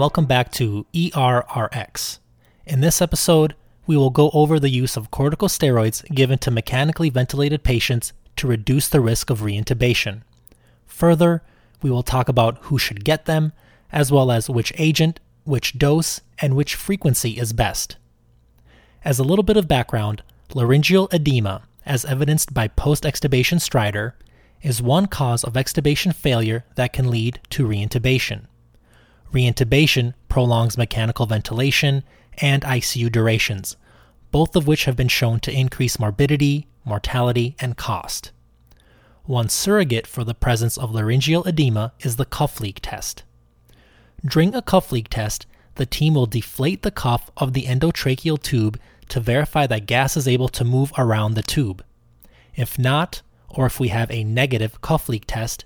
welcome back to ERRX. In this episode, we will go over the use of corticosteroids given to mechanically ventilated patients to reduce the risk of reintubation. Further, we will talk about who should get them, as well as which agent, which dose, and which frequency is best. As a little bit of background, laryngeal edema, as evidenced by post extubation stridor, is one cause of extubation failure that can lead to reintubation. Reintubation prolongs mechanical ventilation and ICU durations, both of which have been shown to increase morbidity, mortality, and cost. One surrogate for the presence of laryngeal edema is the cuff leak test. During a cuff leak test, the team will deflate the cuff of the endotracheal tube to verify that gas is able to move around the tube. If not, or if we have a negative cuff leak test,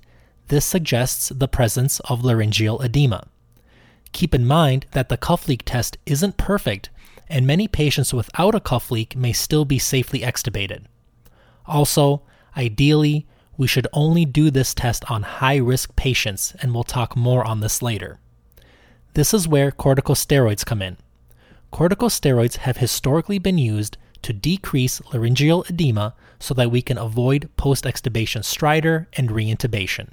this suggests the presence of laryngeal edema. Keep in mind that the cuff leak test isn't perfect, and many patients without a cuff leak may still be safely extubated. Also, ideally, we should only do this test on high risk patients, and we'll talk more on this later. This is where corticosteroids come in. Corticosteroids have historically been used to decrease laryngeal edema so that we can avoid post extubation stridor and reintubation.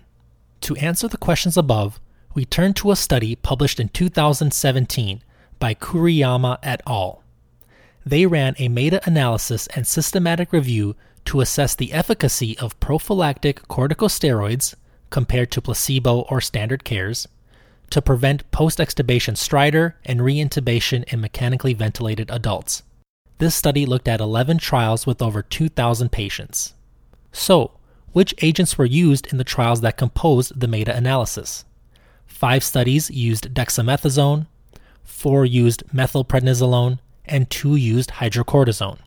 To answer the questions above, we turn to a study published in 2017 by Kuriyama et al. They ran a meta analysis and systematic review to assess the efficacy of prophylactic corticosteroids compared to placebo or standard cares to prevent post extubation stridor and reintubation in mechanically ventilated adults. This study looked at 11 trials with over 2,000 patients. So, which agents were used in the trials that composed the meta analysis? Five studies used dexamethasone, four used methylprednisolone, and two used hydrocortisone.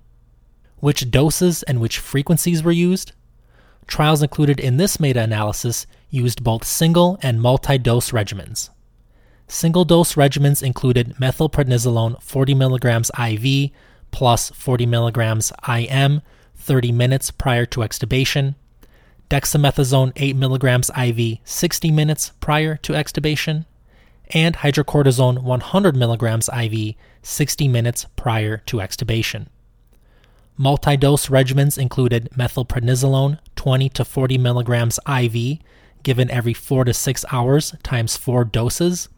Which doses and which frequencies were used? Trials included in this meta analysis used both single and multi dose regimens. Single dose regimens included methylprednisolone 40 mg IV plus 40 milligrams IM 30 minutes prior to extubation, dexamethasone 8 milligrams IV 60 minutes prior to extubation, and hydrocortisone 100 milligrams IV 60 minutes prior to extubation. Multi dose regimens included methylprednisolone 20 to 40 milligrams IV given every 4 to 6 hours times 4 doses,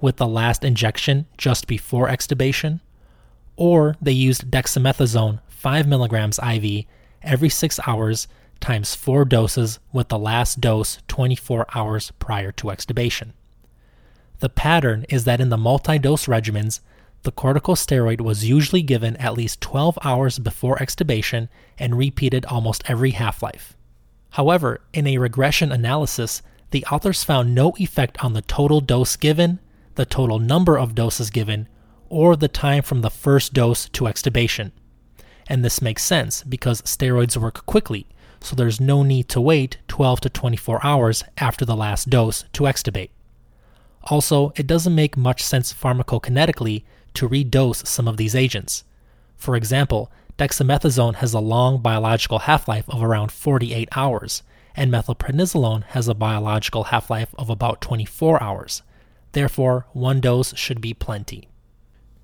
with the last injection just before extubation, or they used dexamethasone 5 milligrams IV every 6 hours times 4 doses with the last dose 24 hours prior to extubation. The pattern is that in the multi dose regimens, the corticosteroid was usually given at least 12 hours before extubation and repeated almost every half life. However, in a regression analysis, the authors found no effect on the total dose given, the total number of doses given, or the time from the first dose to extubation. And this makes sense because steroids work quickly, so there's no need to wait 12 to 24 hours after the last dose to extubate. Also, it doesn't make much sense pharmacokinetically to redose some of these agents. For example, dexamethasone has a long biological half life of around 48 hours, and methylprednisolone has a biological half life of about 24 hours. Therefore, one dose should be plenty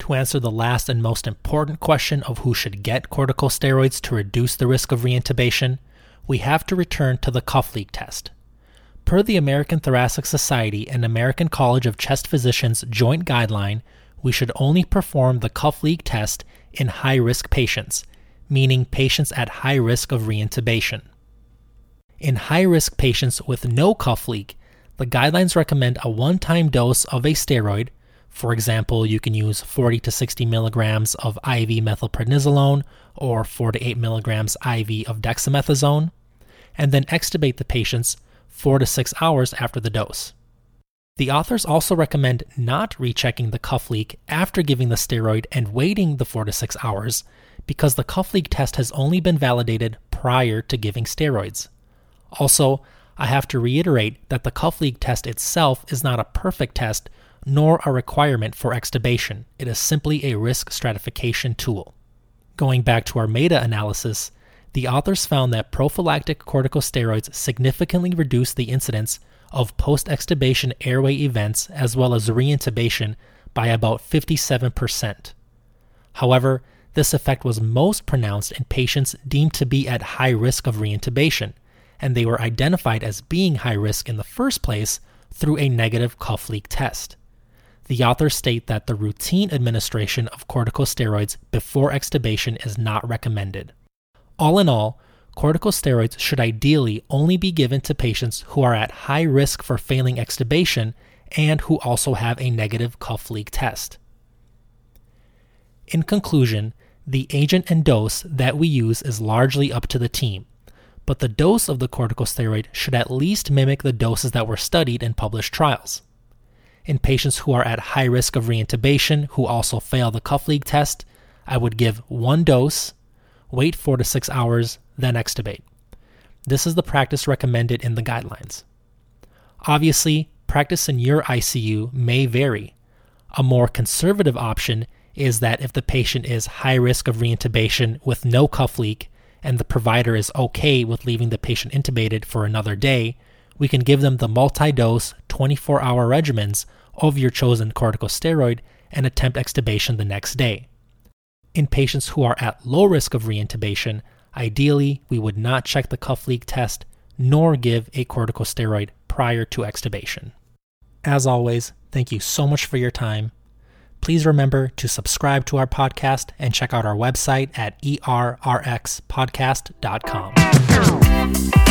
to answer the last and most important question of who should get corticosteroids to reduce the risk of reintubation, we have to return to the cuff leak test. Per the American Thoracic Society and American College of Chest Physicians joint guideline, we should only perform the cuff leak test in high risk patients, meaning patients at high risk of reintubation. In high risk patients with no cuff leak, the guidelines recommend a one time dose of a steroid for example, you can use 40 to 60 milligrams of IV methylprednisolone or 4 to 8 milligrams IV of dexamethasone, and then extubate the patients 4 to 6 hours after the dose. The authors also recommend not rechecking the cuff leak after giving the steroid and waiting the 4 to 6 hours because the cuff leak test has only been validated prior to giving steroids. Also, I have to reiterate that the cuff leak test itself is not a perfect test nor a requirement for extubation. It is simply a risk stratification tool. Going back to our meta analysis, the authors found that prophylactic corticosteroids significantly reduce the incidence of post extubation airway events as well as reintubation by about 57%. However, this effect was most pronounced in patients deemed to be at high risk of reintubation, and they were identified as being high risk in the first place through a negative cuff leak test. The authors state that the routine administration of corticosteroids before extubation is not recommended. All in all, corticosteroids should ideally only be given to patients who are at high risk for failing extubation and who also have a negative cuff leak test. In conclusion, the agent and dose that we use is largely up to the team, but the dose of the corticosteroid should at least mimic the doses that were studied in published trials. In patients who are at high risk of reintubation who also fail the cuff leak test, I would give one dose, wait 4 to 6 hours, then extubate. This is the practice recommended in the guidelines. Obviously, practice in your ICU may vary. A more conservative option is that if the patient is high risk of reintubation with no cuff leak and the provider is okay with leaving the patient intubated for another day, we can give them the multi dose 24 hour regimens of your chosen corticosteroid and attempt extubation the next day. In patients who are at low risk of reintubation, ideally we would not check the cuff leak test nor give a corticosteroid prior to extubation. As always, thank you so much for your time Please remember to subscribe to our podcast and check out our website at errxpodcast.com.